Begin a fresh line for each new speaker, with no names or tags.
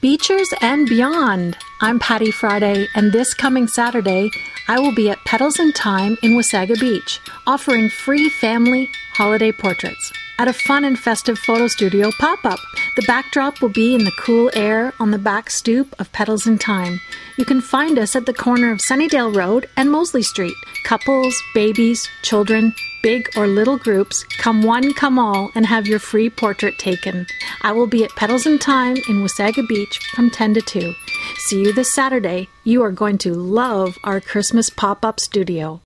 Beachers and beyond. I'm Patty Friday, and this coming Saturday, I will be at Petals and Thyme in Wasaga Beach, offering free family holiday portraits at a fun and festive photo studio pop up. The backdrop will be in the cool air on the back stoop of Petals and Thyme. You can find us at the corner of Sunnydale Road and Mosley Street. Couples, babies, children, big or little groups, come one, come all, and have your free portrait taken. I will be at Petals and Thyme in Wasaga Beach from 10 to 2. See you this Saturday. You are going to love our Christmas pop up studio.